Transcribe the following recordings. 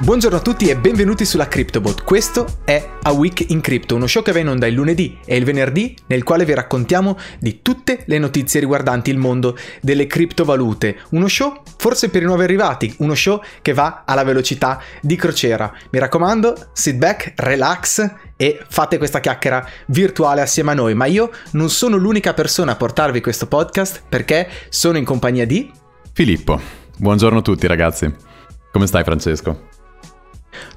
Buongiorno a tutti e benvenuti sulla CryptoBot. Questo è A Week in Crypto, uno show che va in onda il lunedì e il venerdì nel quale vi raccontiamo di tutte le notizie riguardanti il mondo delle criptovalute. Uno show forse per i nuovi arrivati, uno show che va alla velocità di crociera. Mi raccomando, sit back, relax e fate questa chiacchiera virtuale assieme a noi. Ma io non sono l'unica persona a portarvi questo podcast perché sono in compagnia di Filippo. Buongiorno a tutti ragazzi. Come stai Francesco?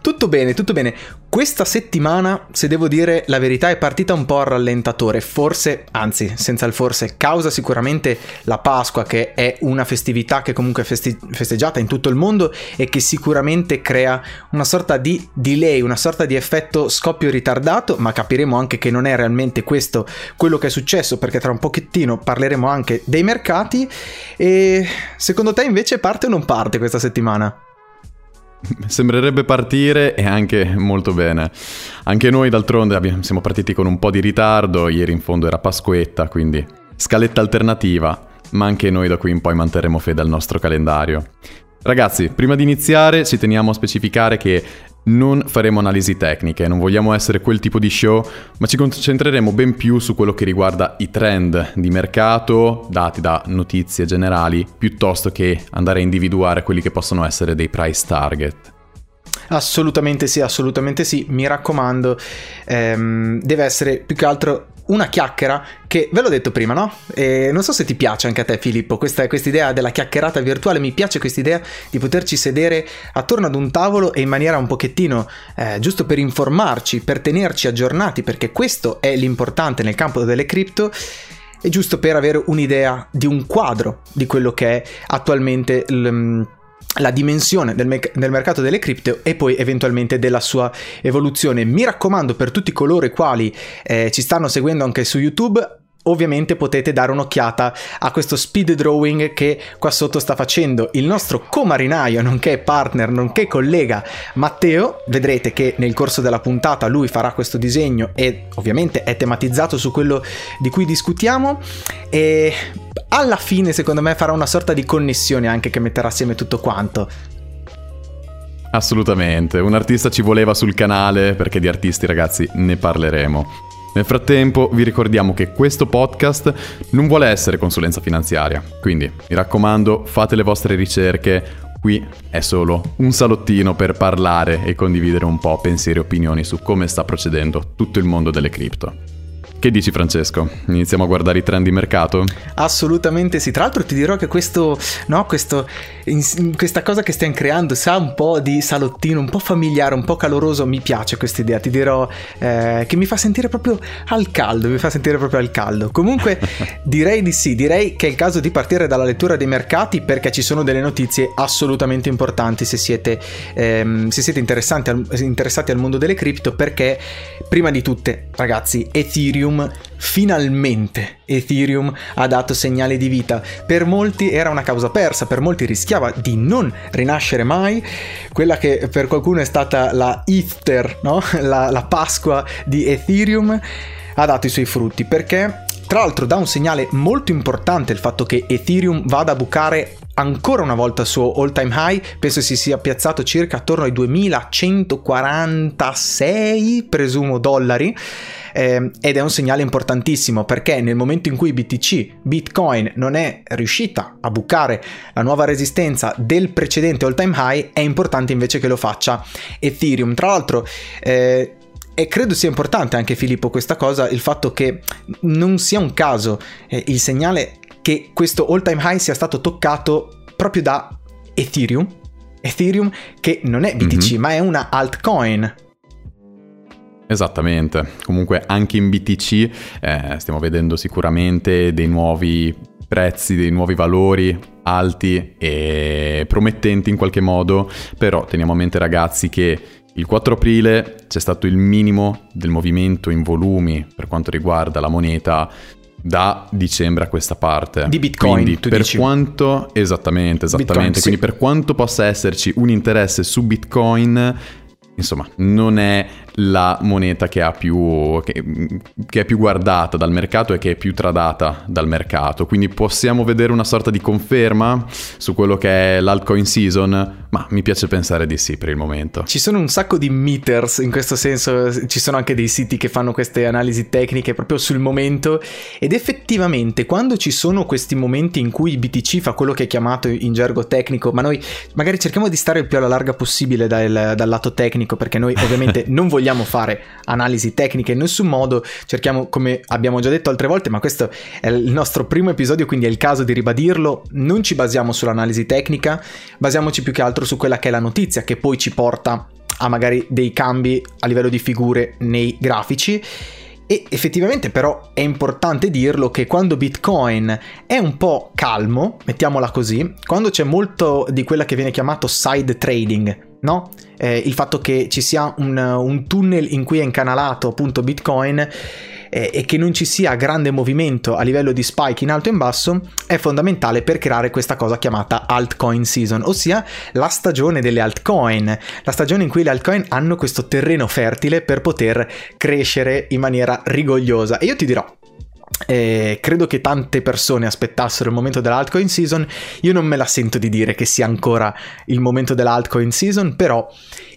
Tutto bene, tutto bene. Questa settimana, se devo dire la verità, è partita un po' a rallentatore. Forse, anzi, senza il forse, causa sicuramente la Pasqua, che è una festività che comunque è feste- festeggiata in tutto il mondo e che sicuramente crea una sorta di delay, una sorta di effetto scoppio ritardato, ma capiremo anche che non è realmente questo quello che è successo, perché tra un pochettino parleremo anche dei mercati. E secondo te invece parte o non parte questa settimana? Sembrerebbe partire e anche molto bene. Anche noi d'altronde abbiamo, siamo partiti con un po' di ritardo, ieri in fondo era Pasquetta, quindi scaletta alternativa, ma anche noi da qui in poi manterremo fede al nostro calendario. Ragazzi, prima di iniziare ci teniamo a specificare che non faremo analisi tecniche, non vogliamo essere quel tipo di show, ma ci concentreremo ben più su quello che riguarda i trend di mercato dati da notizie generali, piuttosto che andare a individuare quelli che possono essere dei price target. Assolutamente sì, assolutamente sì, mi raccomando, ehm, deve essere più che altro una chiacchiera che ve l'ho detto prima, no? E non so se ti piace anche a te, Filippo, questa, idea della chiacchierata virtuale. Mi piace questa idea di poterci sedere attorno ad un tavolo e in maniera un pochettino eh, giusto per informarci, per tenerci aggiornati, perché questo è l'importante nel campo delle cripto e giusto per avere un'idea di un quadro di quello che è attualmente l, la dimensione del, me- del, mercato delle cripto e poi eventualmente della sua evoluzione. Mi raccomando per tutti coloro i quali eh, ci stanno seguendo anche su YouTube, Ovviamente potete dare un'occhiata a questo speed drawing che qua sotto sta facendo il nostro comarinaio, nonché partner, nonché collega Matteo. Vedrete che nel corso della puntata lui farà questo disegno e ovviamente è tematizzato su quello di cui discutiamo e alla fine secondo me farà una sorta di connessione anche che metterà assieme tutto quanto. Assolutamente, un artista ci voleva sul canale perché di artisti ragazzi ne parleremo. Nel frattempo vi ricordiamo che questo podcast non vuole essere consulenza finanziaria, quindi mi raccomando fate le vostre ricerche, qui è solo un salottino per parlare e condividere un po' pensieri e opinioni su come sta procedendo tutto il mondo delle cripto. Che dici Francesco? Iniziamo a guardare i trend di mercato? Assolutamente sì, tra l'altro ti dirò che questo, no, questo, in, questa cosa che stiamo creando sa un po' di salottino, un po' familiare, un po' caloroso, mi piace questa idea, ti dirò eh, che mi fa sentire proprio al caldo, mi fa sentire proprio al caldo. Comunque direi di sì, direi che è il caso di partire dalla lettura dei mercati perché ci sono delle notizie assolutamente importanti se siete, ehm, se siete interessati, al, interessati al mondo delle cripto perché prima di tutte ragazzi Ethereum Ethereum finalmente Ethereum ha dato segnali di vita. Per molti era una causa persa, per molti rischiava di non rinascere mai. Quella che per qualcuno è stata la Ether, no? la, la Pasqua di Ethereum, ha dato i suoi frutti perché tra l'altro dà un segnale molto importante il fatto che Ethereum vada a bucare ancora una volta il suo all time high, penso si sia piazzato circa attorno ai 2146, presumo, dollari eh, ed è un segnale importantissimo perché nel momento in cui BTC, Bitcoin, non è riuscita a bucare la nuova resistenza del precedente all time high, è importante invece che lo faccia Ethereum. Tra l'altro, eh, e credo sia importante anche Filippo questa cosa, il fatto che non sia un caso eh, il segnale che questo all time high sia stato toccato proprio da Ethereum. Ethereum che non è BTC mm-hmm. ma è una altcoin Esattamente, comunque anche in BTC eh, stiamo vedendo sicuramente dei nuovi prezzi, dei nuovi valori alti e promettenti in qualche modo, però teniamo a mente ragazzi che il 4 aprile c'è stato il minimo del movimento in volumi per quanto riguarda la moneta da dicembre a questa parte. Di Bitcoin, quindi per dici. quanto esattamente, esattamente, Bitcoin, quindi sì. per quanto possa esserci un interesse su Bitcoin, insomma, non è la moneta che, ha più, che, che, è più guardata dal mercato e che è più tradata dal mercato. Quindi possiamo vedere una sorta di conferma su quello che è l'altcoin season, ma mi piace pensare di sì per il momento. Ci sono un sacco di meters in questo senso, ci sono anche dei siti che fanno queste analisi tecniche proprio sul momento ed effettivamente quando ci sono questi momenti in cui BTC fa quello che è chiamato in gergo tecnico, ma noi magari cerchiamo di stare il più alla larga possibile dal, dal lato tecnico perché noi ovviamente non vogliamo fare analisi tecniche in nessun modo, cerchiamo come abbiamo già detto altre volte, ma questo è il nostro primo episodio quindi è il caso di ribadirlo, non ci basiamo sull'analisi tecnica, basiamoci più che altro su quella che è la notizia che poi ci porta a magari dei cambi a livello di figure nei grafici. E effettivamente però è importante dirlo che quando Bitcoin è un po' calmo, mettiamola così, quando c'è molto di quella che viene chiamato side trading, no? Eh, il fatto che ci sia un, un tunnel in cui è incanalato appunto Bitcoin eh, e che non ci sia grande movimento a livello di spike in alto e in basso è fondamentale per creare questa cosa chiamata altcoin season, ossia la stagione delle altcoin, la stagione in cui le altcoin hanno questo terreno fertile per poter crescere in maniera rigogliosa. E io ti dirò, eh, credo che tante persone aspettassero il momento dell'altcoin season. Io non me la sento di dire che sia ancora il momento dell'altcoin season, però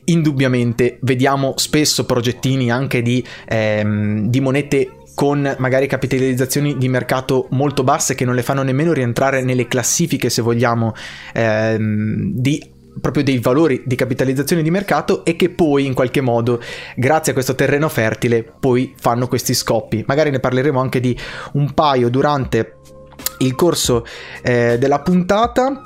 indubbiamente vediamo spesso progettini anche di, ehm, di monete con magari capitalizzazioni di mercato molto basse che non le fanno nemmeno rientrare nelle classifiche, se vogliamo, ehm, di proprio dei valori di capitalizzazione di mercato e che poi in qualche modo grazie a questo terreno fertile poi fanno questi scoppi. Magari ne parleremo anche di un paio durante il corso eh, della puntata.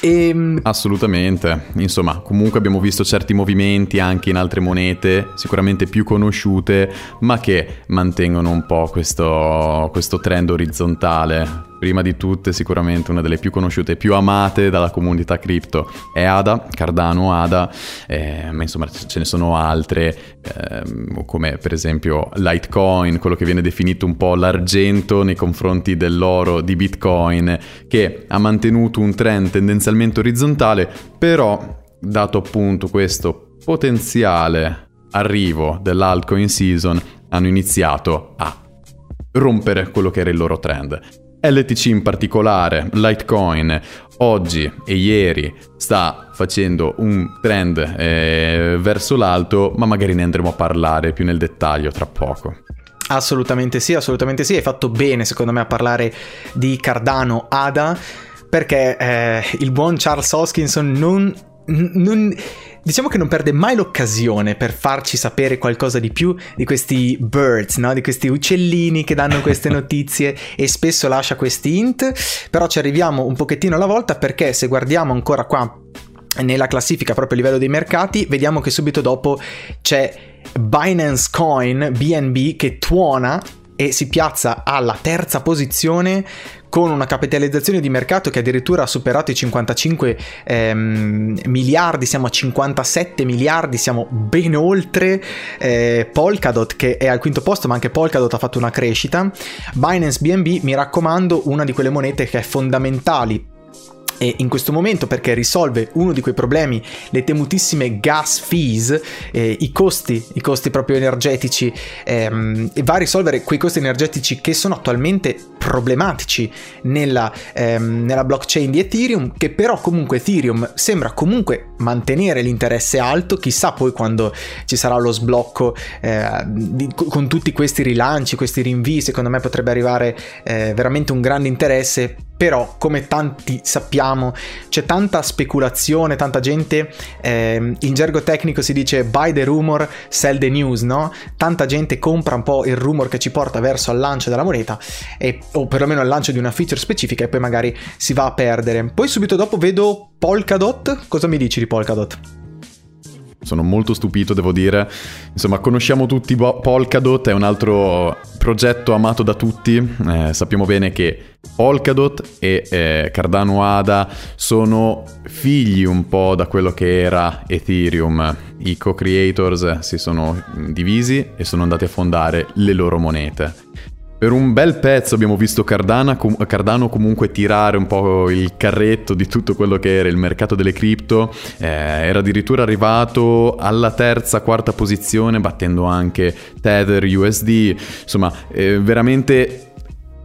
E... Ehm, Assolutamente, insomma, comunque abbiamo visto certi movimenti anche in altre monete, sicuramente più conosciute, ma che mantengono un po' questo, questo trend orizzontale Prima di tutte, sicuramente una delle più conosciute e più amate dalla comunità cripto è ADA, Cardano ADA, eh, ma insomma ce ne sono altre, eh, come per esempio Litecoin, quello che viene definito un po' l'argento nei confronti dell'oro di Bitcoin, che ha mantenuto un trend tendenzialmente orizzontale, però dato appunto questo potenziale arrivo dell'altcoin season, hanno iniziato a rompere quello che era il loro trend. LTC in particolare, Litecoin, oggi e ieri sta facendo un trend eh, verso l'alto, ma magari ne andremo a parlare più nel dettaglio tra poco. Assolutamente sì, assolutamente sì, hai fatto bene secondo me a parlare di Cardano ADA perché eh, il buon Charles Hoskinson non, non diciamo che non perde mai l'occasione per farci sapere qualcosa di più di questi birds, no? di questi uccellini che danno queste notizie e spesso lascia questi int, però ci arriviamo un pochettino alla volta perché se guardiamo ancora qua nella classifica proprio a livello dei mercati, vediamo che subito dopo c'è Binance Coin BNB che tuona e si piazza alla terza posizione con una capitalizzazione di mercato che addirittura ha superato i 55 ehm, miliardi, siamo a 57 miliardi, siamo ben oltre eh, Polkadot che è al quinto posto, ma anche Polkadot ha fatto una crescita. Binance BNB, mi raccomando, una di quelle monete che è fondamentale e in questo momento perché risolve uno di quei problemi, le temutissime gas fees, eh, i costi, i costi proprio energetici, ehm, e va a risolvere quei costi energetici che sono attualmente problematici nella, ehm, nella blockchain di Ethereum, che però comunque Ethereum sembra comunque mantenere l'interesse alto, chissà poi quando ci sarà lo sblocco eh, di, con tutti questi rilanci, questi rinvii, secondo me potrebbe arrivare eh, veramente un grande interesse però come tanti sappiamo c'è tanta speculazione, tanta gente, eh, in gergo tecnico si dice buy the rumor, sell the news, no? Tanta gente compra un po' il rumor che ci porta verso al lancio della moneta e, o perlomeno al lancio di una feature specifica e poi magari si va a perdere. Poi subito dopo vedo Polkadot, cosa mi dici di Polkadot? Sono molto stupito, devo dire. Insomma, conosciamo tutti Polkadot, è un altro progetto amato da tutti. Eh, sappiamo bene che Polkadot e eh, Cardano ADA sono figli un po' da quello che era Ethereum. I co-creators si sono divisi e sono andati a fondare le loro monete. Per un bel pezzo abbiamo visto Cardana, Cardano comunque tirare un po' il carretto di tutto quello che era il mercato delle cripto, eh, era addirittura arrivato alla terza, quarta posizione battendo anche Tether, USD, insomma eh, veramente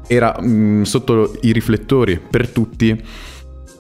era mh, mm, sotto i riflettori per tutti,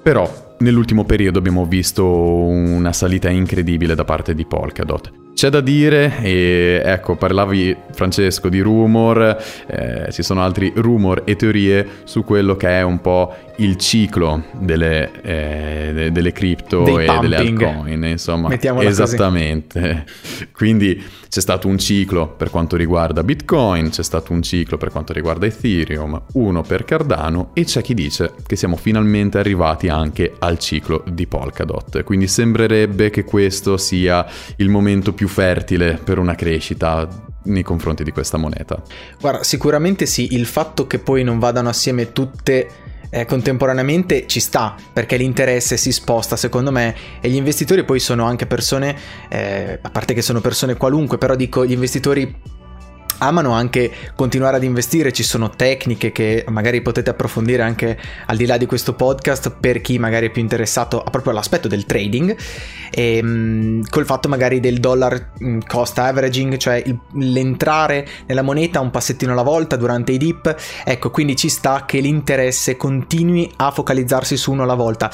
però nell'ultimo periodo abbiamo visto una salita incredibile da parte di Polkadot. C'è da dire, e ecco, parlavi Francesco di rumor, eh, ci sono altri rumor e teorie su quello che è un po' il ciclo delle, eh, delle cripto Dei e pumping. delle altcoin, insomma. Mettiamola esattamente. Quindi c'è stato un ciclo per quanto riguarda Bitcoin, c'è stato un ciclo per quanto riguarda Ethereum, uno per Cardano e c'è chi dice che siamo finalmente arrivati anche al ciclo di Polkadot. Quindi sembrerebbe che questo sia il momento più fertile per una crescita nei confronti di questa moneta. Guarda, sicuramente sì, il fatto che poi non vadano assieme tutte eh, contemporaneamente ci sta perché l'interesse si sposta secondo me e gli investitori poi sono anche persone, eh, a parte che sono persone qualunque, però dico gli investitori amano anche continuare ad investire, ci sono tecniche che magari potete approfondire anche al di là di questo podcast per chi magari è più interessato proprio all'aspetto del trading. E ehm, col fatto magari del dollar mm, cost averaging, cioè il, l'entrare nella moneta un passettino alla volta durante i dip, ecco quindi ci sta che l'interesse continui a focalizzarsi su uno alla volta.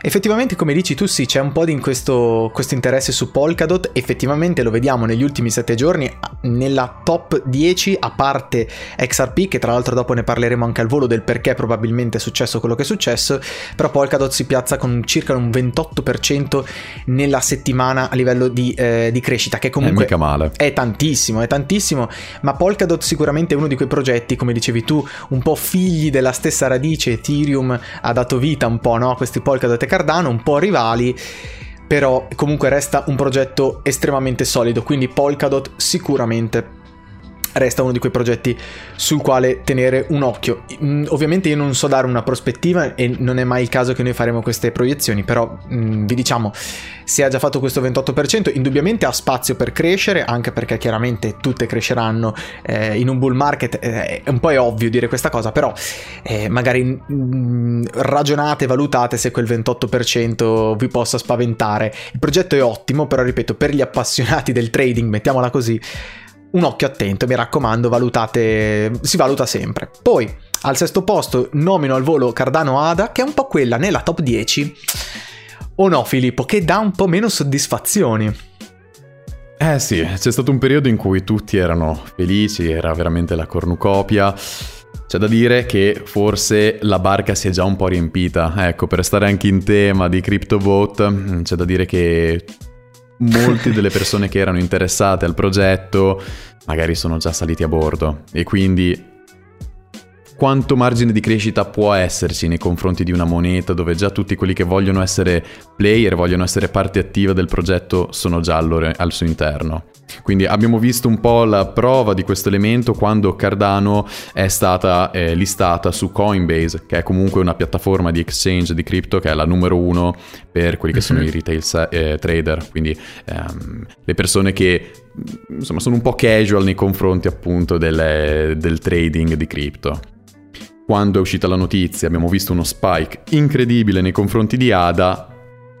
Effettivamente come dici tu sì c'è un po' di questo, questo interesse su Polkadot, effettivamente lo vediamo negli ultimi sette giorni nella top 10 a parte XRP che tra l'altro dopo ne parleremo anche al volo del perché probabilmente è successo quello che è successo però Polkadot si piazza con circa un 28% nella settimana a livello di, eh, di crescita che comunque è, è tantissimo è tantissimo ma Polkadot sicuramente è uno di quei progetti come dicevi tu un po' figli della stessa radice Ethereum ha dato vita un po' no? a questi Polkadot e Cardano un po' rivali però comunque resta un progetto estremamente solido quindi Polkadot sicuramente resta uno di quei progetti sul quale tenere un occhio. Mm, ovviamente io non so dare una prospettiva e non è mai il caso che noi faremo queste proiezioni, però mh, mm, vi diciamo, se ha già fatto questo 28%, indubbiamente ha spazio per crescere, anche perché chiaramente tutte cresceranno eh, in un bull market, eh, un po' è ovvio dire questa cosa, però eh, magari mh, mm, ragionate, valutate se quel 28% vi possa spaventare. Il progetto è ottimo, però ripeto, per gli appassionati del trading, mettiamola così, un occhio attento, mi raccomando, valutate, si valuta sempre. Poi, al sesto posto, nomino al volo Cardano Ada, che è un po' quella nella top 10. O no, Filippo, che dà un po' meno soddisfazioni. Eh sì, c'è stato un periodo in cui tutti erano felici, era veramente la cornucopia. C'è da dire che forse la barca si è già un po' riempita. Ecco, per stare anche in tema di CryptoVote, c'è da dire che molte delle persone che erano interessate al progetto magari sono già saliti a bordo e quindi quanto margine di crescita può esserci nei confronti di una moneta dove già tutti quelli che vogliono essere player, vogliono essere parte attiva del progetto sono già al, al suo interno. Quindi abbiamo visto un po' la prova di questo elemento quando Cardano è stata eh, listata su Coinbase, che è comunque una piattaforma di exchange di cripto che è la numero uno per quelli che sono mhm. i retail eh, trader, quindi ehm, le persone che insomma sono un po' casual nei confronti appunto del, del trading di cripto. Quando è uscita la notizia abbiamo visto uno spike incredibile nei confronti di ADA,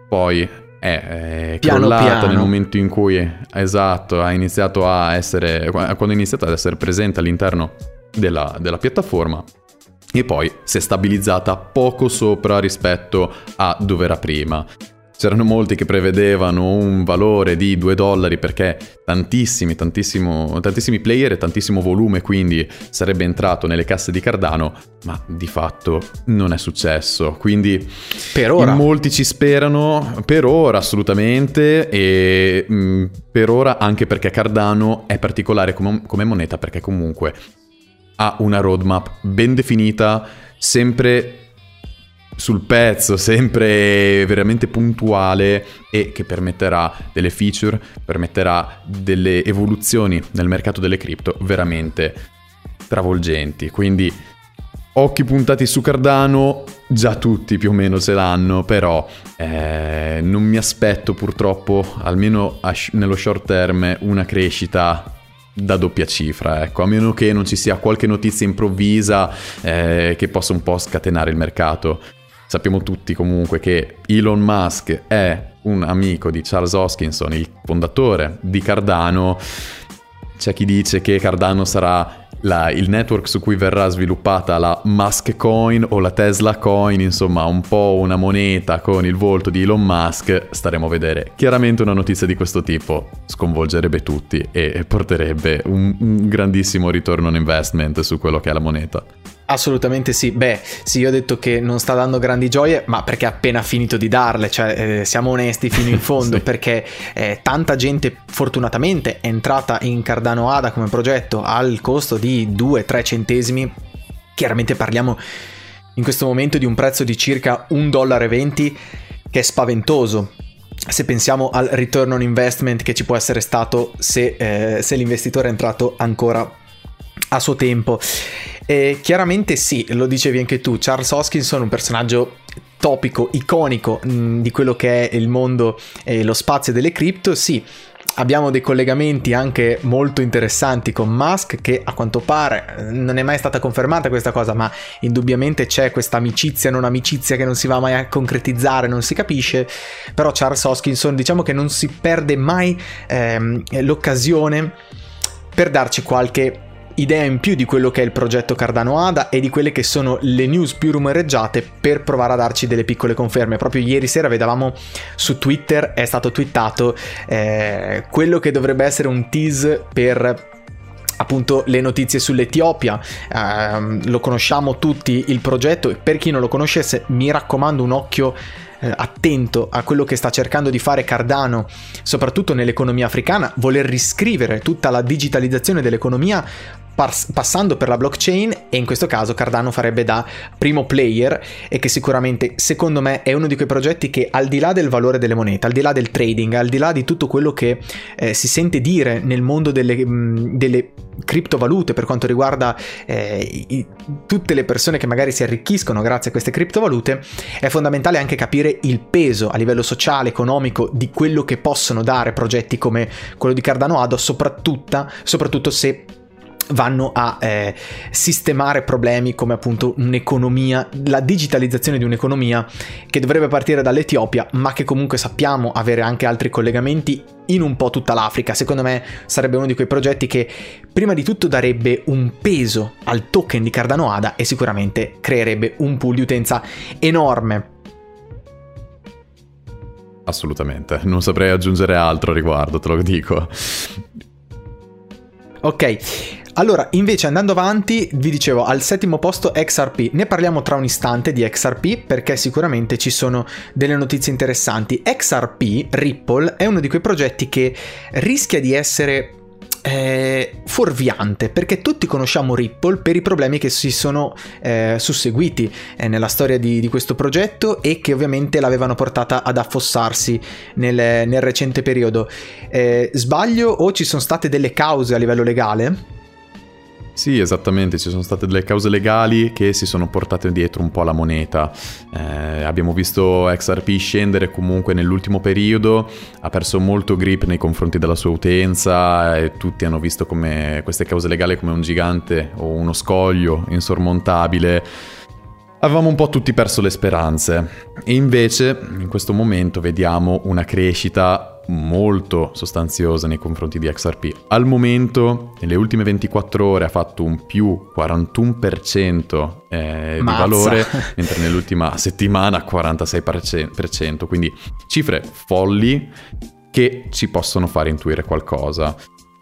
poi è, è piano crollata piano. nel momento in cui esatto, ha iniziato a essere quando è iniziato ad essere presente all'interno della, della piattaforma e poi si è stabilizzata poco sopra rispetto a dove era prima. C'erano molti che prevedevano un valore di 2 dollari perché tantissimi, tantissimi player e tantissimo volume quindi sarebbe entrato nelle casse di Cardano, ma di fatto non è successo. Quindi per ora molti ci sperano, per ora assolutamente e mh, mm, per ora anche perché Cardano è particolare come, come moneta perché comunque ha una roadmap ben definita, sempre sul pezzo, sempre veramente puntuale e che permetterà delle feature, permetterà delle evoluzioni nel mercato delle cripto veramente travolgenti. Quindi occhi puntati su Cardano, già tutti più o meno ce l'hanno, però eh, non mi aspetto purtroppo, almeno nello short term, una crescita da doppia cifra, ecco, a meno che non ci sia qualche notizia improvvisa eh, che possa un po' scatenare il mercato. Sappiamo tutti comunque che Elon Musk è un amico di Charles Hoskinson, il fondatore di Cardano. C'è chi dice che Cardano sarà la, il network su cui verrà sviluppata la Musk Coin o la Tesla Coin, insomma un po' una moneta con il volto di Elon Musk, staremo a vedere. Chiaramente una notizia di questo tipo sconvolgerebbe tutti e porterebbe un, un grandissimo ritorno on investment su quello che è la moneta. Assolutamente sì, beh sì io ho detto che non sta dando grandi gioie ma perché ha appena finito di darle, cioè eh, siamo onesti fino in fondo sì. perché eh, tanta gente fortunatamente è entrata in Cardano ADA come progetto al costo di 2-3 centesimi, chiaramente parliamo in questo momento di un prezzo di circa 1,20 dollaro che è spaventoso, se pensiamo al return on investment che ci può essere stato se, eh, se l'investitore è entrato ancora a suo tempo. E chiaramente sì, lo dicevi anche tu, Charles Hoskinson un personaggio topico, iconico mh, mm, di quello che è il mondo e lo spazio delle cripto, sì. Abbiamo dei collegamenti anche molto interessanti con Musk che a quanto pare eh, non è mai stata confermata questa cosa, ma indubbiamente c'è questa amicizia, non amicizia che non si va mai a concretizzare, non si capisce, però Charles Hoskinson diciamo che non si perde mai ehm, l'occasione per darci qualche idea in più di quello che è il progetto Cardano ADA e di quelle che sono le news più rumoreggiate per provare a darci delle piccole conferme. Proprio ieri sera vedevamo su Twitter, è stato twittato eh, quello che dovrebbe essere un tease per appunto le notizie sull'Etiopia eh, lo conosciamo tutti il progetto e per chi non lo conoscesse mi raccomando un occhio eh, attento a quello che sta cercando di fare Cardano, soprattutto nell'economia africana, voler riscrivere tutta la digitalizzazione dell'economia pass- passando per la blockchain e in questo caso Cardano farebbe da primo player e che sicuramente secondo me è uno di quei progetti che al di là del valore delle monete, al di là del trading, al di là di tutto quello che eh, si sente dire nel mondo delle, mh, delle criptovalute per quanto riguarda eh, i, tutte le persone che magari si arricchiscono grazie a queste criptovalute, è fondamentale anche capire il peso a livello sociale, economico di quello che possono dare progetti come quello di Cardano Ado, soprattutto, soprattutto se vanno a eh, sistemare problemi come appunto un'economia, la digitalizzazione di un'economia che dovrebbe partire dall'Etiopia, ma che comunque sappiamo avere anche altri collegamenti in un po' tutta l'Africa. Secondo me sarebbe uno di quei progetti che prima di tutto darebbe un peso al token di Cardano ADA e sicuramente creerebbe un pool di utenza enorme. Assolutamente, non saprei aggiungere altro a riguardo, te lo dico. Ok, allora, invece andando avanti, vi dicevo al settimo posto XRP. Ne parliamo tra un istante di XRP perché sicuramente ci sono delle notizie interessanti. XRP, Ripple, è uno di quei progetti che rischia di essere eh, fuorviante perché tutti conosciamo Ripple per i problemi che si sono eh, susseguiti eh, nella storia di, di, questo progetto e che ovviamente l'avevano portata ad affossarsi nel, nel recente periodo. Eh, sbaglio o ci sono state delle cause a livello legale? Sì, esattamente, ci sono state delle cause legali che si sono portate dietro un po' la moneta. Eh, abbiamo visto XRP scendere comunque nell'ultimo periodo, ha perso molto grip nei confronti della sua utenza e tutti hanno visto come queste cause legali come un gigante o uno scoglio insormontabile. Avevamo un po' tutti perso le speranze e invece in questo momento vediamo una crescita molto sostanziosa nei confronti di XRP. Al momento, nelle ultime 24 ore, ha fatto un più 41% eh, di valore, mentre nell'ultima settimana 46%, quindi cifre folli che ci possono fare intuire qualcosa.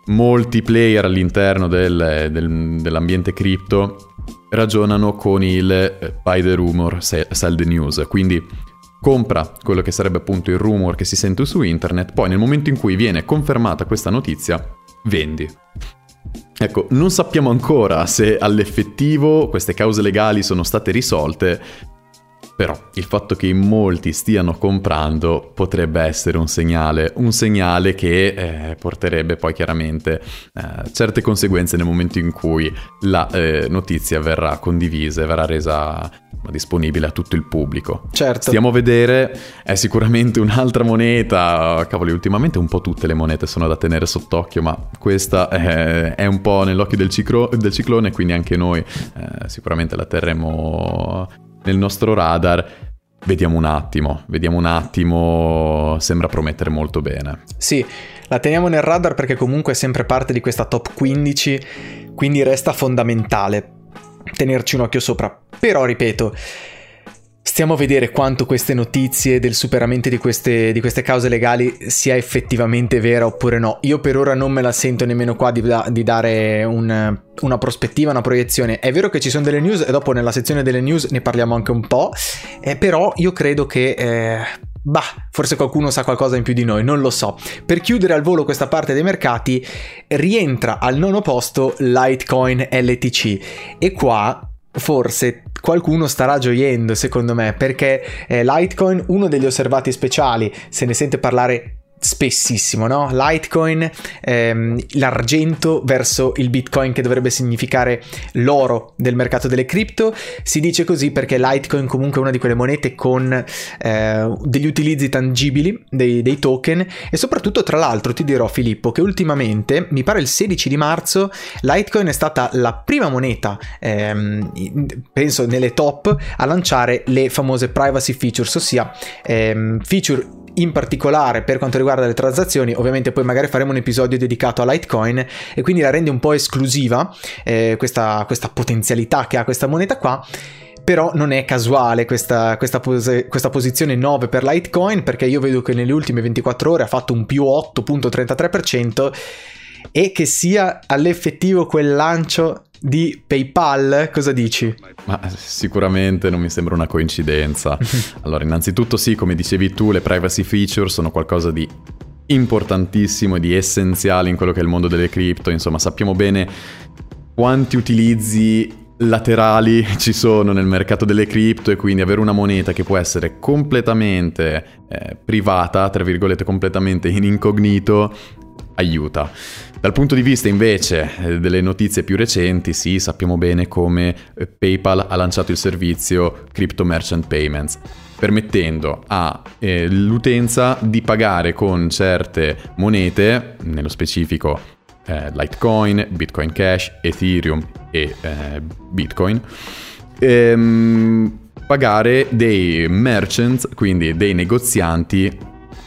Molti player all'interno del, del, dell'ambiente cripto ragionano con il eh, buy the rumor, sell the news, quindi compra quello che sarebbe appunto il rumor che si sente su internet, poi nel momento in cui viene confermata questa notizia, vendi. Ecco, non sappiamo ancora se all'effettivo queste cause legali sono state risolte, però il fatto che in molti stiano comprando potrebbe essere un segnale, un segnale che eh, porterebbe poi chiaramente eh, certe conseguenze nel momento in cui la eh, notizia verrà condivisa e verrà resa disponibile a tutto il pubblico. Certo. Stiamo a vedere, è sicuramente un'altra moneta, cavoli, ultimamente un po' tutte le monete sono da tenere sott'occhio, ma questa è, è un po' nell'occhio del, ciclo, del, ciclone, quindi anche noi eh, sicuramente la terremo nel nostro radar. Vediamo un attimo, vediamo un attimo, sembra promettere molto bene. Sì, la teniamo nel radar perché comunque è sempre parte di questa top 15, quindi resta fondamentale tenerci un occhio sopra. Però, ripeto, Stiamo a vedere quanto queste notizie del superamento di queste, di queste, cause legali sia effettivamente vera oppure no. Io per ora non me la sento nemmeno qua di, di dare un, una prospettiva, una proiezione. È vero che ci sono delle news e dopo nella sezione delle news ne parliamo anche un po', eh, però io credo che... Eh, Bah, forse qualcuno sa qualcosa in più di noi, non lo so. Per chiudere al volo questa parte dei mercati, rientra al nono posto Litecoin LTC e qua forse qualcuno starà gioiendo secondo me perché eh, Litecoin uno degli osservati speciali se ne sente parlare spessissimo, no? Litecoin, ehm, l'argento verso il Bitcoin che dovrebbe significare l'oro del mercato delle cripto. Si dice così perché Litecoin comunque è una di quelle monete con eh, degli utilizzi tangibili, dei, dei, token e soprattutto tra l'altro ti dirò Filippo che ultimamente, mi pare il 16 di marzo, Litecoin è stata la prima moneta, ehm, penso nelle top, a lanciare le famose privacy features, ossia ehm, feature in particolare per quanto riguarda le transazioni, ovviamente poi magari faremo un episodio dedicato a Litecoin e quindi la rende un po' esclusiva eh, questa, questa potenzialità che ha questa moneta qua. Però non è casuale questa, questa, pos- questa, posizione 9 per Litecoin perché io vedo che nelle ultime 24 ore ha fatto un più 8.33% e che sia all'effettivo quel lancio di PayPal, cosa dici? Ma sicuramente non mi sembra una coincidenza. allora, innanzitutto sì, come dicevi tu, le privacy feature sono qualcosa di importantissimo e di essenziale in quello che è il mondo delle cripto, insomma, sappiamo bene quanti utilizzi laterali ci sono nel mercato delle cripto e quindi avere una moneta che può essere completamente eh, privata, tra virgolette completamente in incognito, aiuta. Dal punto di vista invece eh, delle notizie più recenti, sì, sappiamo bene come eh, PayPal ha lanciato il servizio Crypto Merchant Payments, permettendo all'utenza eh, di pagare con certe monete, nello specifico eh, Litecoin, Bitcoin Cash, Ethereum e eh, Bitcoin, ehm, pagare dei merchants, quindi dei negozianti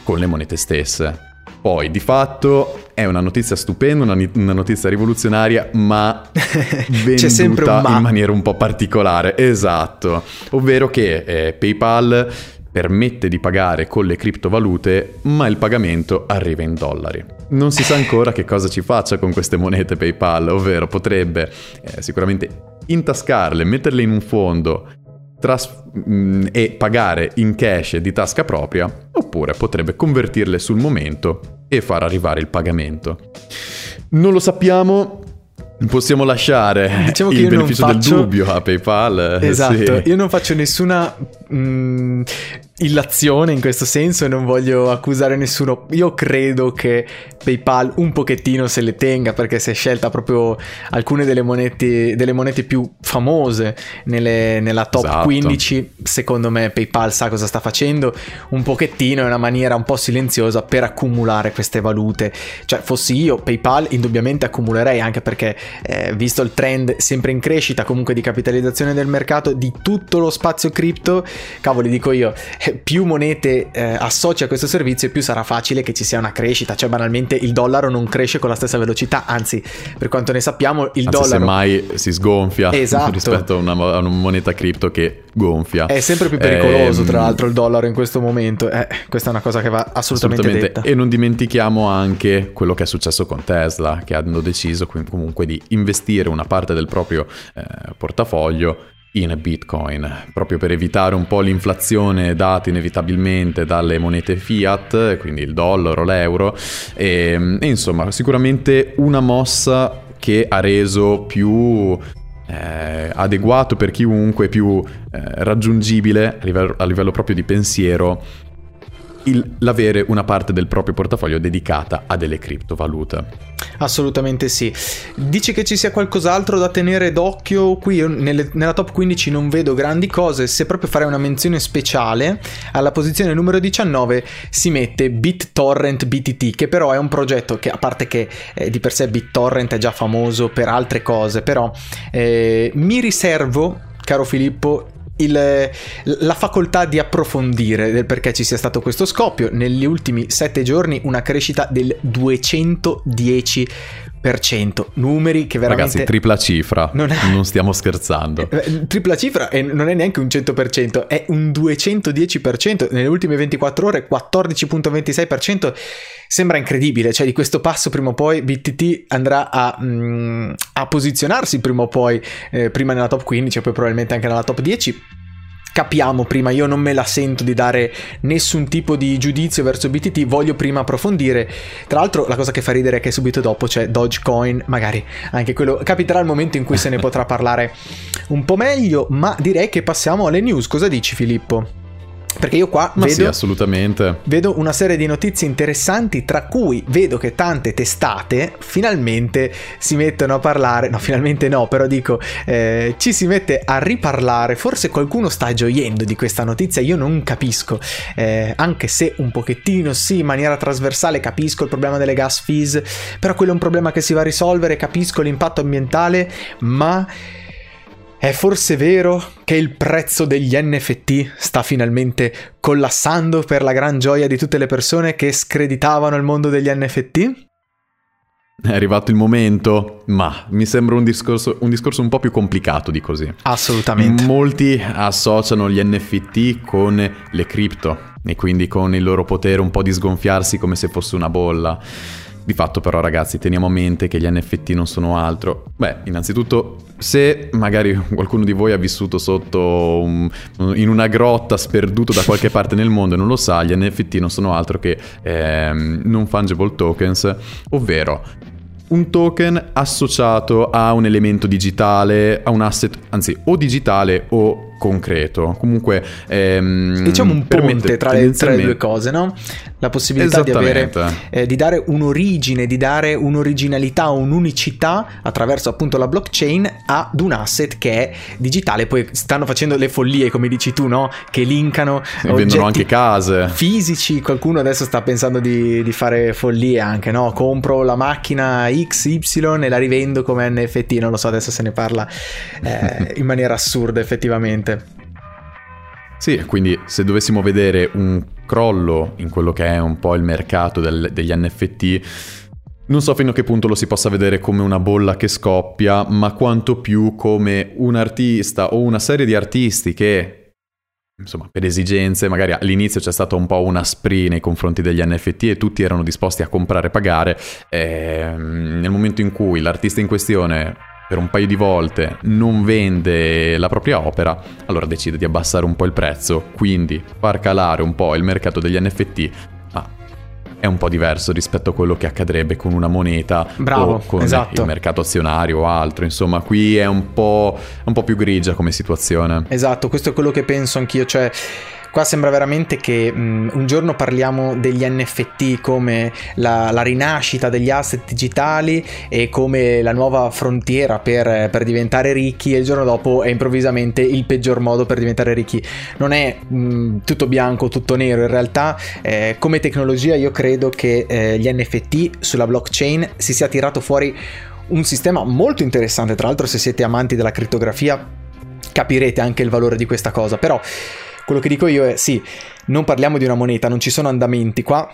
con le monete stesse. Poi, di fatto, è una notizia stupenda, una, una notizia rivoluzionaria, ma venduta ma. in maniera un po' particolare. Esatto. Ovvero che eh, PayPal permette di pagare con le criptovalute, ma il pagamento arriva in dollari. Non si sa ancora che cosa ci faccia con queste monete PayPal, ovvero potrebbe eh, sicuramente intascarle, metterle in un fondo tras- mh, mm, e pagare in cash di tasca propria, oppure potrebbe convertirle sul momento e far arrivare il pagamento. Non lo sappiamo, Possiamo lasciare diciamo il beneficio faccio... del dubbio a PayPal. Esatto, sì. io non faccio nessuna mh, mm, illazione in questo senso e non voglio accusare nessuno. Io credo che PayPal un pochettino se le tenga perché si è scelta proprio alcune delle monete, delle monete più famose nelle, nella top esatto. 15. Secondo me PayPal sa cosa sta facendo. Un pochettino è una maniera un po' silenziosa per accumulare queste valute. Cioè, fossi io, PayPal indubbiamente accumulerei anche perché, eh, visto il trend sempre in crescita comunque di capitalizzazione del mercato di tutto lo spazio cripto, cavoli dico io più monete eh, associ a questo servizio più sarà facile che ci sia una crescita, cioè banalmente il dollaro non cresce con la stessa velocità, anzi per quanto ne sappiamo il anzi, dollaro... Semmai si sgonfia esatto. rispetto a una, a una, moneta cripto che gonfia. È sempre più pericoloso ehm... tra l'altro il dollaro in questo momento, eh, questa è una cosa che va assolutamente, assolutamente. detta. E non dimentichiamo anche quello che è successo con Tesla, che hanno deciso comunque di investire una parte del proprio eh, portafoglio in Bitcoin, proprio per evitare un po' l'inflazione data inevitabilmente dalle monete fiat, quindi il dollaro, l'euro, e, e insomma sicuramente una mossa che ha reso più eh, adeguato per chiunque, più eh, raggiungibile a livello, a livello, proprio di pensiero il, l'avere una parte del proprio portafoglio dedicata a delle criptovalute. Assolutamente sì. Dici che ci sia qualcos'altro da tenere d'occhio? Qui nelle, nella top 15 non vedo grandi cose. Se proprio farei una menzione speciale, alla posizione numero 19 si mette BitTorrent BTT, che però è un progetto che, a parte che eh, di per sé BitTorrent è già famoso per altre cose, però eh, mi riservo, caro Filippo, il, la facoltà di approfondire del perché ci sia stato questo scoppio. Negli ultimi sette giorni una crescita del 210%. Numeri che veramente... Ragazzi, tripla cifra, non, è... non stiamo scherzando. Eh, tripla cifra e non è neanche un 100%, è un 210%. Nelle ultime 24 ore 14.26% sembra incredibile, cioè di questo passo prima o poi BTT andrà a, mm, a posizionarsi prima o poi, eh, prima nella top 15 e poi probabilmente anche nella top 10 capiamo prima, io non me la sento di dare nessun tipo di giudizio verso BTT, voglio prima approfondire. Tra l'altro la cosa che fa ridere è che subito dopo c'è Dogecoin, magari anche quello capiterà il momento in cui se ne potrà parlare un po' meglio, ma direi che passiamo alle news. Cosa dici Filippo? Perché io qua vedo, sì, assolutamente. vedo una serie di notizie interessanti, tra cui vedo che tante testate finalmente si mettono a parlare, no finalmente no, però dico, eh, ci si mette a riparlare, forse qualcuno sta gioiendo di questa notizia, io non capisco, eh, anche se un pochettino sì, in maniera trasversale capisco il problema delle gas fees, però quello è un problema che si va a risolvere, capisco l'impatto ambientale, ma... È forse vero che il prezzo degli NFT sta finalmente collassando per la gran gioia di tutte le persone che screditavano il mondo degli NFT? È arrivato il momento, ma mi sembra un discorso, un discorso, un po' più complicato di così. Assolutamente. Molti associano gli NFT con le cripto e quindi con il loro potere un po' di sgonfiarsi come se fosse una bolla. Di fatto però ragazzi teniamo a mente che gli NFT non sono altro. Beh, innanzitutto se magari qualcuno di voi ha vissuto sotto un, in una grotta sperduto da qualche parte nel mondo e non lo sa, gli NFT non sono altro che ehm, non fungible tokens, ovvero un token associato a un elemento digitale, a un asset, anzi o digitale o concreto. Comunque, ehm, diciamo un ponte tra le, tra le, due cose, no? La possibilità di avere eh, di dare un'origine, di dare un'originalità, un'unicità attraverso appunto la blockchain ad un asset che è digitale. Poi stanno facendo le follie, come dici tu, no? Che linkano e vendono anche case fisici. Qualcuno adesso sta pensando di, di fare follie anche, no? Compro la macchina XY e la rivendo come NFT. Non lo so, adesso se ne parla eh, in maniera assurda, effettivamente sicuramente. Sì, quindi se dovessimo vedere un crollo in quello che è un po' il mercato del, degli NFT, non so fino a che punto lo si possa vedere come una bolla che scoppia, ma quanto più come un artista o una serie di artisti che insomma, per esigenze, magari all'inizio c'è stata un po' una spree nei confronti degli NFT e tutti erano disposti a comprare e pagare. E ehm, nel momento in cui l'artista in questione per un paio di volte non vende la propria opera, allora decide di abbassare un po' il prezzo, quindi far calare un po' il mercato degli NFT, ma è un po' diverso rispetto a quello che accadrebbe con una moneta Bravo, o con esatto. il mercato azionario o altro, insomma qui è un po', un po' più grigia come situazione. Esatto, questo è quello che penso anch'io, cioè Qua sembra veramente che mh, un giorno parliamo degli NFT come la, la, rinascita degli asset digitali e come la nuova frontiera per, per, diventare ricchi e il giorno dopo è improvvisamente il peggior modo per diventare ricchi. Non è mh, tutto bianco, tutto nero, in realtà eh, come tecnologia io credo che eh, gli NFT sulla blockchain si sia tirato fuori un sistema molto interessante, tra l'altro se siete amanti della crittografia capirete anche il valore di questa cosa, però quello che dico io è sì, non parliamo di una moneta, non ci sono andamenti qua,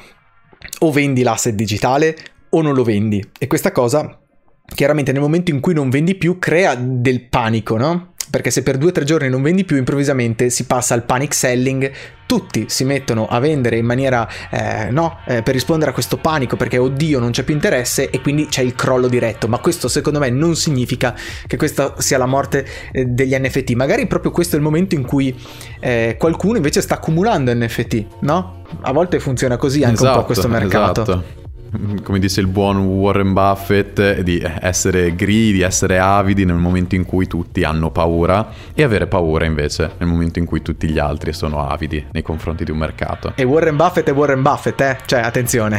o vendi l'asset digitale o non lo vendi. E questa cosa, chiaramente nel momento in cui non vendi più, crea del panico, no? Perché se per due o tre giorni non vendi più, improvvisamente si passa al panic selling, tutti si mettono a vendere in maniera, eh, no, eh, per rispondere a questo panico, perché oddio non c'è più interesse e quindi c'è il crollo diretto, ma questo secondo me non significa che questa sia la morte eh, degli NFT, magari proprio questo è il momento in cui eh, qualcuno invece sta accumulando NFT, no? A volte funziona così anche esatto, un po' esatto, questo mercato. Esatto. come dice il buon Warren Buffett, di essere gridi, essere avidi nel momento in cui tutti hanno paura e avere paura invece nel momento in cui tutti gli altri sono avidi nei confronti di un mercato. E Warren Buffett è Warren Buffett, eh? Cioè, attenzione.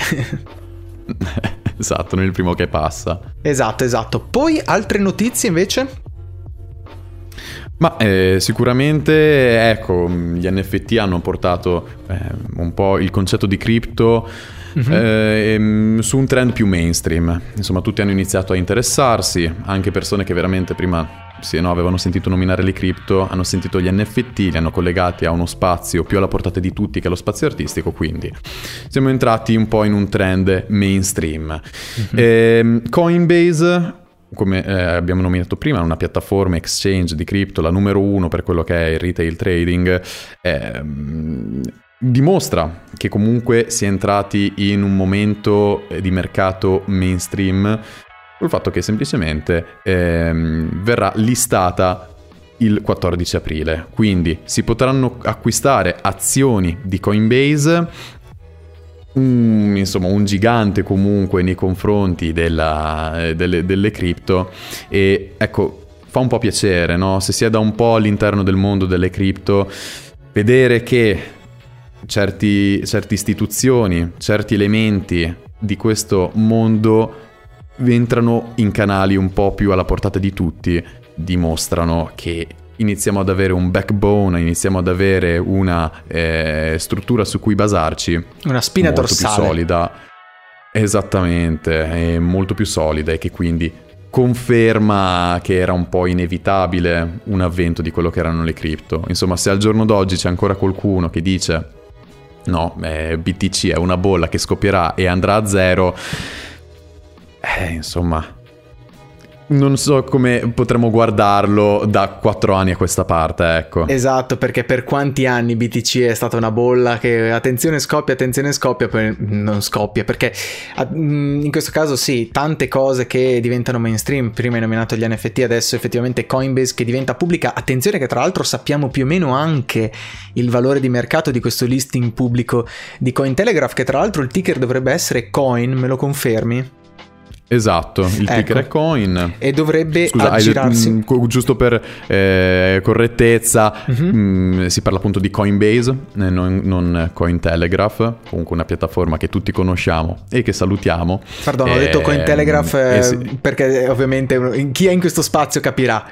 esatto, non è il primo che passa. Esatto, esatto. Poi altre notizie invece? Ma eh, sicuramente, ecco, gli NFT hanno portato eh, un po' il concetto di cripto uh-huh. eh, su un trend più mainstream. Insomma, tutti hanno iniziato a interessarsi, anche persone che veramente prima sì, no, avevano sentito nominare le cripto, hanno sentito gli NFT, li hanno collegati a uno spazio più alla portata di tutti che lo spazio artistico, quindi siamo entrati un po' in un trend mainstream. Uh-huh. Coinbase come eh, abbiamo nominato prima, una piattaforma exchange di cripto, la numero uno per quello che è il retail trading, eh, dimostra che comunque si è entrati in un momento di mercato mainstream col fatto che semplicemente ehm, verrà listata il 14 aprile. Quindi si potranno acquistare azioni di Coinbase un, insomma, un gigante comunque nei confronti della, eh, delle, delle cripto e ecco fa un po' piacere no? se si è da un po' all'interno del mondo delle cripto vedere che certi, certe istituzioni certi elementi di questo mondo entrano in canali un po' più alla portata di tutti dimostrano che iniziamo ad avere un backbone, iniziamo ad avere una eh, struttura su cui basarci. Una spina dorsale. più solida. Esattamente, molto più solida e che quindi conferma che era un po' inevitabile un avvento di quello che erano le cripto. Insomma, se al giorno d'oggi c'è ancora qualcuno che dice no, eh, BTC è una bolla che scoppierà e andrà a zero, eh, insomma, non so come potremmo guardarlo da quattro anni a questa parte, ecco. Esatto, perché per quanti anni BTC è stata una bolla che attenzione scoppia, attenzione scoppia, poi non scoppia, perché mm, in questo caso sì, tante cose che diventano mainstream, prima hai nominato gli NFT, adesso effettivamente Coinbase che diventa pubblica, attenzione che tra l'altro sappiamo più o meno anche il valore di mercato di questo listing pubblico di Cointelegraph, che tra l'altro il ticker dovrebbe essere Coin, me lo confermi? Esatto, il ecco. ticker è coin. E dovrebbe Scusa, aggirarsi. Hai, mh, giusto per eh, correttezza, uh-huh. mh, si parla appunto di Coinbase, eh, non, non Cointelegraph, comunque una piattaforma che tutti conosciamo e che salutiamo. Pardon, ho detto Cointelegraph eh, eh, sì. perché ovviamente chi è in questo spazio capirà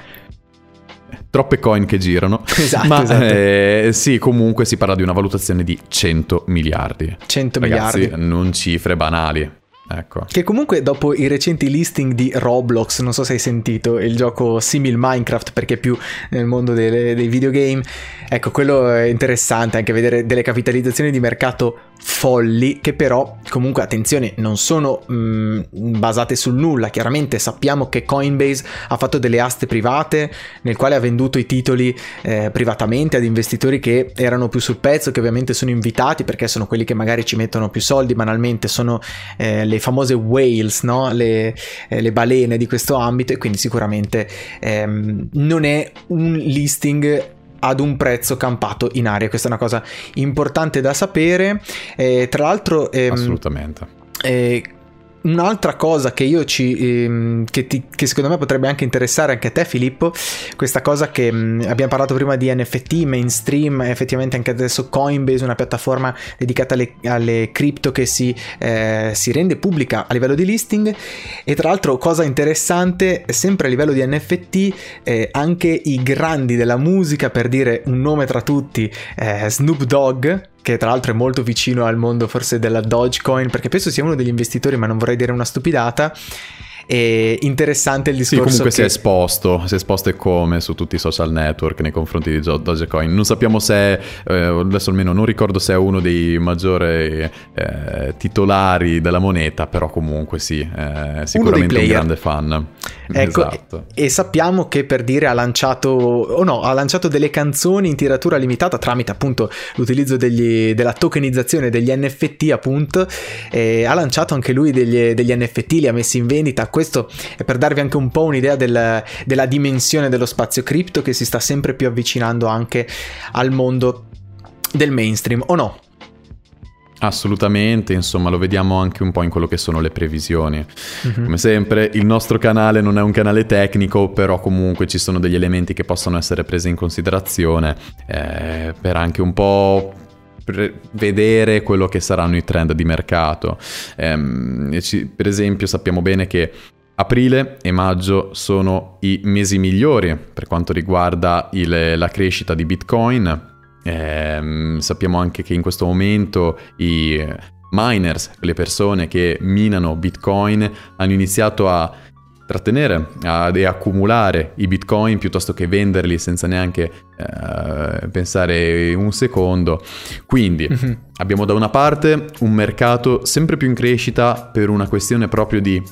troppe coin che girano. Esatto, Ma esatto. Eh, sì, comunque si parla di una valutazione di 100 miliardi. 100 Ragazzi, miliardi. non cifre banali. Ecco. Che comunque dopo i recenti listing di Roblox, non so se hai sentito, il gioco simil Minecraft perché è più nel mondo delle, dei videogame, ecco quello è interessante anche vedere delle capitalizzazioni di mercato folli che però comunque attenzione non sono mh, mm, basate sul nulla chiaramente sappiamo che Coinbase ha fatto delle aste private nel quale ha venduto i titoli eh, privatamente ad investitori che erano più sul pezzo che ovviamente sono invitati perché sono quelli che magari ci mettono più soldi banalmente sono eh, le famose whales no? le, eh, le, balene di questo ambito e quindi sicuramente ehm, non è un listing ad un prezzo campato in aria. Questa è una cosa importante da sapere. Eh, tra l'altro, ehm, assolutamente. Eh, Un'altra cosa che io ci ehm, che, ti, che, secondo me potrebbe anche interessare anche a te Filippo, questa cosa che mh, abbiamo parlato prima di NFT, mainstream, effettivamente anche adesso Coinbase, una piattaforma dedicata alle, alle cripto che si, eh, si, rende pubblica a livello di listing. E tra l'altro cosa interessante, sempre a livello di NFT, eh, anche i grandi della musica, per dire un nome tra tutti, eh, Snoop Dogg, che tra l'altro è molto vicino al mondo forse della Dogecoin, perché penso sia uno degli investitori, ma non vorrei dire una stupidata. E interessante il discorso. Sì, comunque che... si è esposto, si è esposto e come su tutti i social network nei confronti di Dogecoin. Non sappiamo se, eh, adesso almeno non ricordo se è uno dei maggiori eh, titolari della moneta, però comunque sì, eh, sicuramente un grande fan. Ecco, esatto. e, e, sappiamo che per dire ha lanciato, o no, ha lanciato delle canzoni in tiratura limitata tramite appunto l'utilizzo degli, della tokenizzazione degli NFT appunto, ha lanciato anche lui degli, degli NFT, li ha messi in vendita questo è per darvi anche un po' un'idea del, della dimensione dello spazio cripto che si sta sempre più avvicinando anche al mondo del mainstream, o no? Assolutamente, insomma lo vediamo anche un po' in quello che sono le previsioni. Mm-hmm. Come sempre il nostro canale non è un canale tecnico, però comunque ci sono degli elementi che possono essere presi in considerazione eh, per anche un po' vedere quello che saranno i trend di mercato. Eh, ci, per esempio sappiamo bene che Aprile e maggio sono i mesi migliori per quanto riguarda il, la crescita di Bitcoin eh, sappiamo anche che in questo momento i miners, le persone che minano Bitcoin, hanno iniziato a trattenere e accumulare i bitcoin piuttosto che venderli senza neanche eh, pensare un secondo. Quindi mm-hmm. abbiamo da una parte un mercato sempre più in crescita per una questione proprio di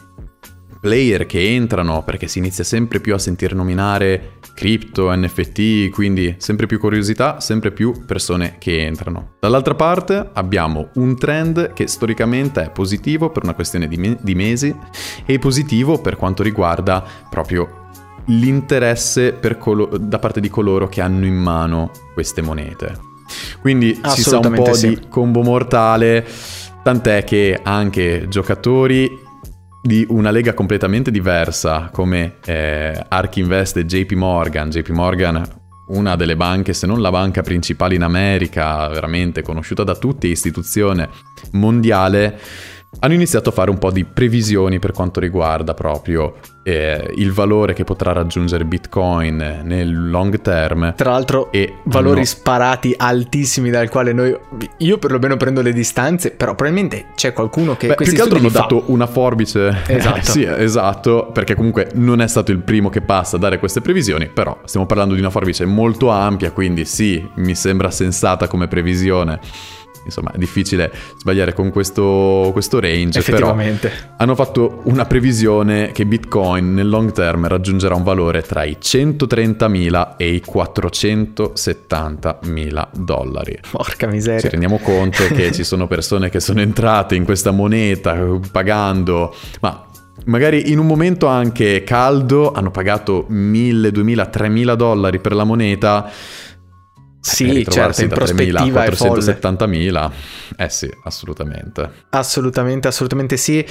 player che entrano perché si inizia sempre più a sentire nominare cripto, NFT, quindi sempre più curiosità, sempre più persone che entrano. Dall'altra parte abbiamo un trend che storicamente è positivo per una questione di, me- di mesi e positivo per quanto riguarda proprio l'interesse colo- da parte di coloro che hanno in mano queste monete. Quindi si sa un po' sì. di combo mortale, tant'è che anche giocatori di una lega completamente diversa come eh, Ark Invest e JP Morgan. JP Morgan, una delle banche, se non la banca principale in America, veramente conosciuta da tutti, istituzione mondiale, hanno iniziato a fare un po' di previsioni per quanto riguarda proprio eh, il valore che potrà raggiungere Bitcoin nel long term. Tra l'altro, e valori hanno... sparati altissimi dal quale noi, io perlomeno prendo le distanze, però probabilmente c'è qualcuno che... Beh, più che altro hanno fa. dato una forbice. Esatto. sì, esatto, perché comunque non è stato il primo che passa a dare queste previsioni, però stiamo parlando di una forbice molto ampia, quindi sì, mi sembra sensata come previsione insomma è difficile sbagliare con questo, questo range, Effettivamente. però hanno fatto una previsione che Bitcoin nel long term raggiungerà un valore tra i 130.000 e i 470.000 dollari. Porca miseria. Ci rendiamo conto che ci sono persone che sono entrate in questa moneta pagando, ma magari in un momento anche caldo hanno pagato 1000, 2000, 3000 dollari per la moneta sì, certo, in prospettiva 470.000. Eh sì, assolutamente. Assolutamente, assolutamente sì.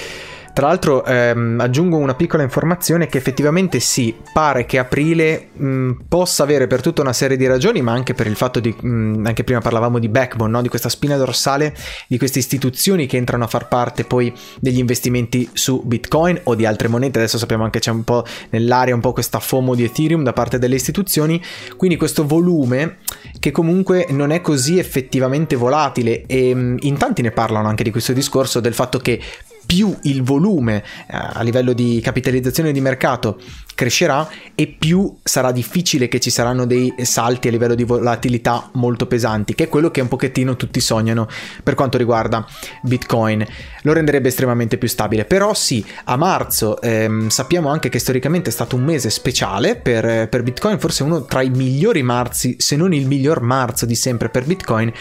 Tra l'altro ehm, aggiungo una piccola informazione che effettivamente sì, pare che aprile mh, possa avere per tutta una serie di ragioni, ma anche per il fatto di, mh, anche prima parlavamo di backbone, no? di questa spina dorsale, di queste istituzioni che entrano a far parte poi degli investimenti su Bitcoin o di altre monete, adesso sappiamo anche c'è un po' nell'aria un po' questa FOMO di Ethereum da parte delle istituzioni, quindi questo volume che comunque non è così effettivamente volatile e mh, in tanti ne parlano anche di questo discorso del fatto che più il volume eh, a livello di capitalizzazione di mercato crescerà e più sarà difficile che ci saranno dei salti a livello di volatilità molto pesanti, che è quello che un pochettino tutti sognano per quanto riguarda Bitcoin. Lo renderebbe estremamente più stabile. Però sì, a marzo ehm, sappiamo anche che storicamente è stato un mese speciale per, per Bitcoin, forse uno tra i migliori marzi, se non il miglior marzo di sempre per Bitcoin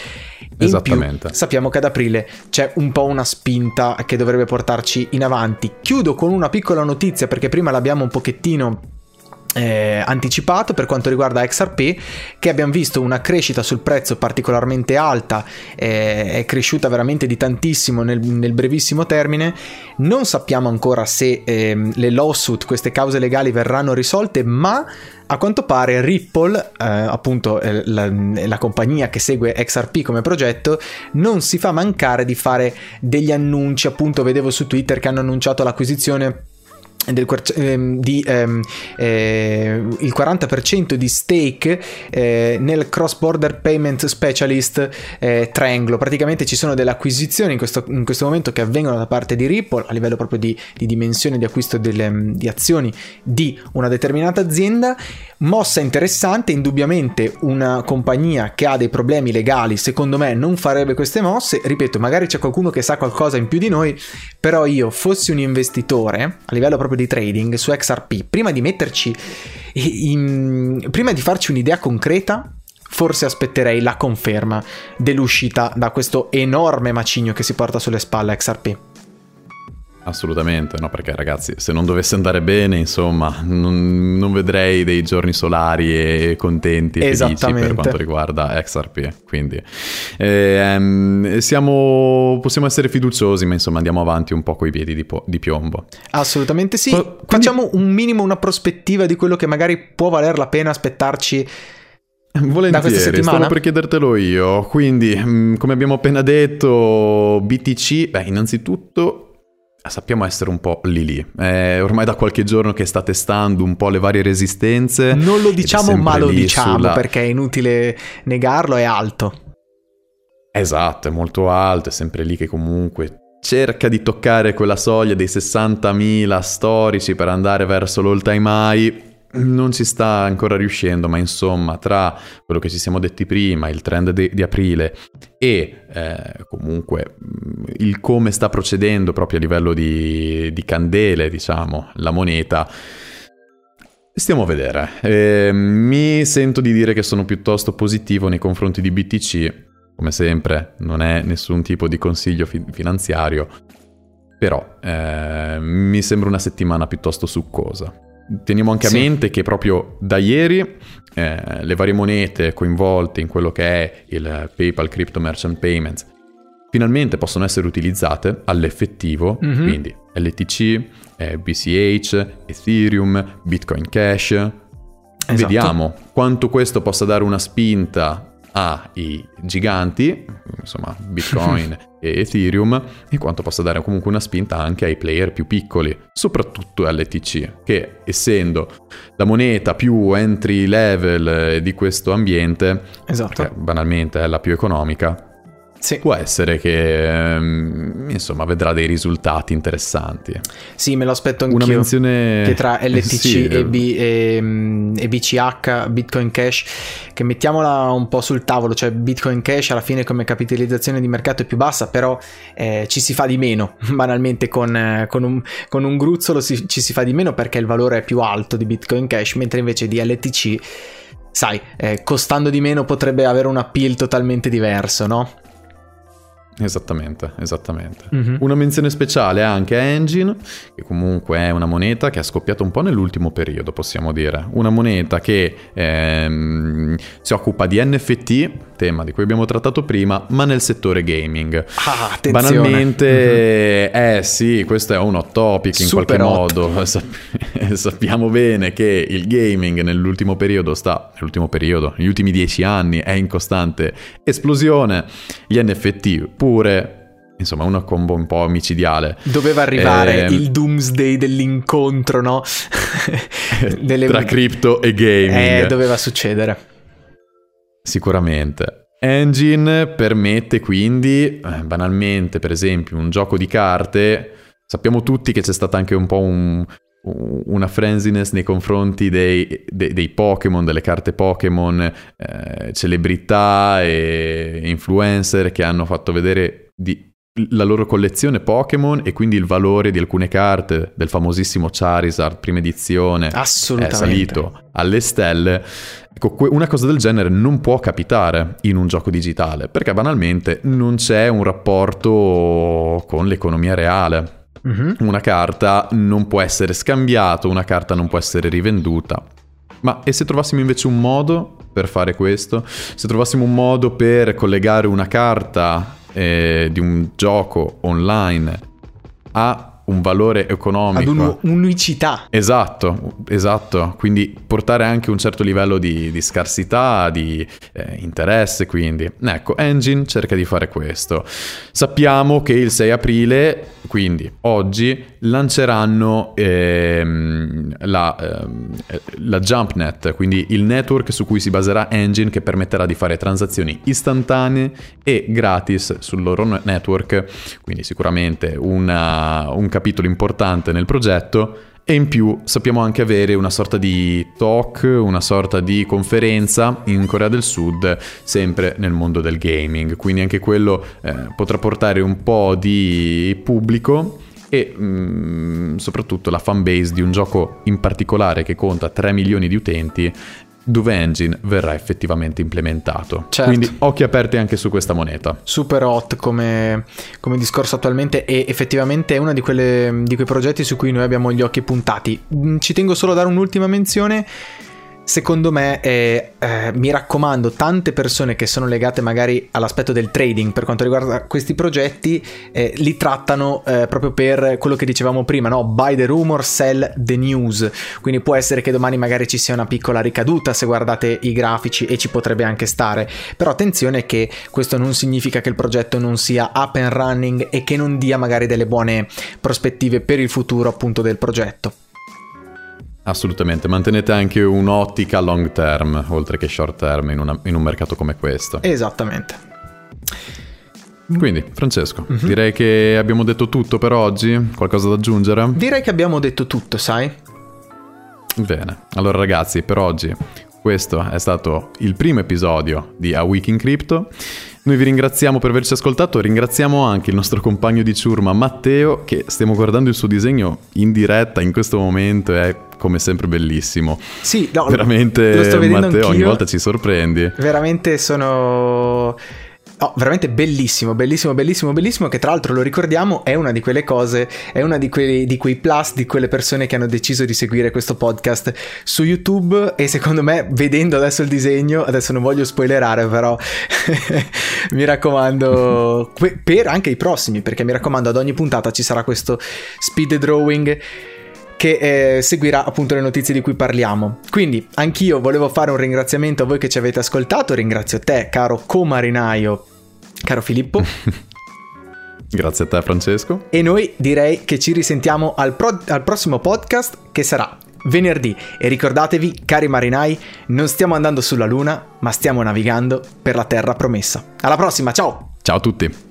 Esattamente. Più, sappiamo che ad aprile c'è un po' una spinta che dovrebbe portarci in avanti. Chiudo con una piccola notizia perché prima l'abbiamo un pochettino eh, anticipato per quanto riguarda XRP che abbiamo visto una crescita sul prezzo particolarmente alta eh, è cresciuta veramente di tantissimo nel, nel brevissimo termine. Non sappiamo ancora se eh, le lawsuit queste cause legali verranno risolte ma a quanto pare Ripple, eh, appunto eh, la, la, compagnia che segue XRP come progetto, non si fa mancare di fare degli annunci, appunto vedevo su Twitter che hanno annunciato l'acquisizione del, ehm, di, ehm, eh, il 40% di stake eh, nel cross border payment specialist eh, Trianglo praticamente ci sono delle acquisizioni in questo, in questo, momento che avvengono da parte di Ripple a livello proprio di, di dimensione di acquisto delle, di azioni di una determinata azienda mossa interessante indubbiamente una compagnia che ha dei problemi legali secondo me non farebbe queste mosse ripeto magari c'è qualcuno che sa qualcosa in più di noi però io fossi un investitore a livello proprio di trading su XRP, prima di metterci in, prima di farci un'idea concreta, forse aspetterei la conferma dell'uscita da questo enorme macigno che si porta sulle spalle XRP. Assolutamente, no, perché ragazzi, se non dovesse andare bene, insomma, non, non vedrei dei giorni solari e contenti e felici per quanto riguarda XRP. Quindi ehm, siamo, possiamo essere fiduciosi, ma insomma andiamo avanti un po' coi piedi di, po- di piombo. Assolutamente sì. Quindi... Facciamo un minimo una prospettiva di quello che magari può valer la pena aspettarci. Volentieri, stavo per chiedertelo io. Quindi, mm, come abbiamo appena detto, BTC, beh, innanzitutto sappiamo essere un po' lì lì. È ormai da qualche giorno che sta testando un po' le varie resistenze. Non lo diciamo, ma lo diciamo sulla... perché è inutile negarlo, è alto. Esatto, è molto alto, è sempre lì che comunque cerca di toccare quella soglia dei 60.000 storici per andare verso l'all time high non ci sta ancora riuscendo, ma insomma, tra quello che ci siamo detti prima, il trend di, di aprile e eh, comunque mm, il come sta procedendo proprio a livello di, di candele, diciamo, la moneta. Stiamo a vedere. Eh, mi sento di dire che sono piuttosto positivo nei confronti di BTC. Come sempre, non è nessun tipo di consiglio fi- finanziario, però eh, mi sembra una settimana piuttosto succosa. Teniamo anche sì. a mente che proprio da ieri eh, le varie monete coinvolte in quello che è il PayPal Crypto Merchant Payments finalmente possono essere utilizzate all'effettivo, mm-hmm. quindi LTC, eh, BCH, Ethereum, Bitcoin Cash. Esatto. Vediamo quanto questo possa dare una spinta ai giganti, insomma Bitcoin e Ethereum, e quanto possa dare comunque una spinta anche ai player più piccoli, soprattutto LTC, che essendo la moneta più entry level di questo ambiente, esatto. banalmente è la più economica, sì. Può essere che ehm, insomma vedrà dei risultati interessanti. Sì, me lo aspetto anch'io. Una menzione che tra LTC sì, e, B, e, e, BCH, Bitcoin Cash, che mettiamola un po' sul tavolo, cioè Bitcoin Cash alla fine come capitalizzazione di mercato è più bassa, però eh, ci si fa di meno, banalmente con, eh, con, un, con un, gruzzolo si, ci si fa di meno perché il valore è più alto di Bitcoin Cash, mentre invece di LTC sai, eh, costando di meno potrebbe avere un appeal totalmente diverso, no? Esattamente, esattamente. Mm-hmm. Una menzione speciale anche a Engine, che comunque è una moneta che è scoppiata un po' nell'ultimo periodo, possiamo dire. Una moneta che ehm, si occupa di NFT, tema di cui abbiamo trattato prima, ma nel settore gaming. Ah, attenzione. Banalmente, mm-hmm. eh sì, questo è un hot topic in Super qualche hot. modo. sappiamo bene che il gaming nell'ultimo periodo sta, nell'ultimo periodo, negli ultimi dieci anni è in costante esplosione. Gli NFT pure insomma una combo un po' micidiale. Doveva arrivare eh, il doomsday dell'incontro, no? Delle... Tra crypto e gaming. Eh, doveva succedere. Sicuramente. Engine permette quindi, eh, banalmente, per esempio, un gioco di carte. Sappiamo tutti che c'è stata anche un po' un, una frenziness nei confronti dei, dei, dei Pokémon, delle carte Pokémon, eh, celebrità e influencer che hanno fatto vedere di, la loro collezione Pokémon e quindi il valore di alcune carte del famosissimo Charizard prima edizione è salito alle stelle. Ecco, una cosa del genere non può capitare in un gioco digitale perché banalmente non c'è un rapporto con l'economia reale. Uh-huh. Una carta non può essere scambiata, una carta non può essere rivenduta. Ma e se trovassimo invece un modo per fare questo? Se trovassimo un modo per collegare una carta eh, di un gioco online a un valore economico. Ad un'unicità. Esatto, esatto. Quindi portare anche un certo livello di, di scarsità, di eh, interesse, quindi. Ecco, Engine cerca di fare questo. Sappiamo che il 6 aprile, quindi oggi, lanceranno ehm, la, ehm, la JumpNet, quindi il network su cui si baserà Engine che permetterà di fare transazioni istantanee e gratis sul loro network, quindi sicuramente una, un capitolo importante nel progetto. E in più sappiamo anche avere una sorta di talk, una sorta di conferenza in Corea del Sud, sempre nel mondo del gaming. Quindi anche quello eh, potrà portare un po' di pubblico e mh, mm, soprattutto la fanbase di un gioco in particolare che conta 3 milioni di utenti dove Engine verrà effettivamente implementato. Certo. Quindi occhi aperti anche su questa moneta. Super hot come, come discorso attualmente e effettivamente è uno di, quelle, di quei progetti su cui noi abbiamo gli occhi puntati. Mm, ci tengo solo a dare un'ultima menzione secondo me, eh, eh, mi raccomando, tante persone che sono legate magari all'aspetto del trading per quanto riguarda questi progetti, eh, li trattano eh, proprio per quello che dicevamo prima, no? Buy the rumor, sell the news. Quindi può essere che domani magari ci sia una piccola ricaduta se guardate i grafici e ci potrebbe anche stare. Però attenzione che questo non significa che il progetto non sia up and running e che non dia magari delle buone prospettive per il futuro appunto del progetto. Assolutamente, mantenete anche un'ottica long term, oltre che short term, in, una, in un mercato come questo. Esattamente. Quindi, Francesco, mm-hmm. direi che abbiamo detto tutto per oggi. Qualcosa da aggiungere? Direi che abbiamo detto tutto, sai? Bene, allora ragazzi, per oggi questo è stato il primo episodio di A Week in Crypto. Noi vi ringraziamo per averci ascoltato, ringraziamo anche il nostro compagno di ciurma Matteo che stiamo guardando il suo disegno in diretta in questo momento, è come sempre bellissimo. Sì, no, veramente lo sto Matteo ogni volta ci sorprendi. Veramente sono Oh, veramente bellissimo, bellissimo, bellissimo, bellissimo. Che tra l'altro lo ricordiamo, è una di quelle cose, è una di, quelli, di quei plus, di quelle persone che hanno deciso di seguire questo podcast su YouTube. E secondo me, vedendo adesso il disegno, adesso non voglio spoilerare, però mi raccomando, per anche i prossimi, perché mi raccomando, ad ogni puntata ci sarà questo speed drawing che eh, seguirà appunto le notizie di cui parliamo. Quindi anch'io volevo fare un ringraziamento a voi che ci avete ascoltato, ringrazio te caro comarinaio, caro Filippo. Grazie a te Francesco. E noi direi che ci risentiamo al, pro- al prossimo podcast che sarà venerdì e ricordatevi cari marinai non stiamo andando sulla luna ma stiamo navigando per la terra promessa alla prossima ciao ciao a tutti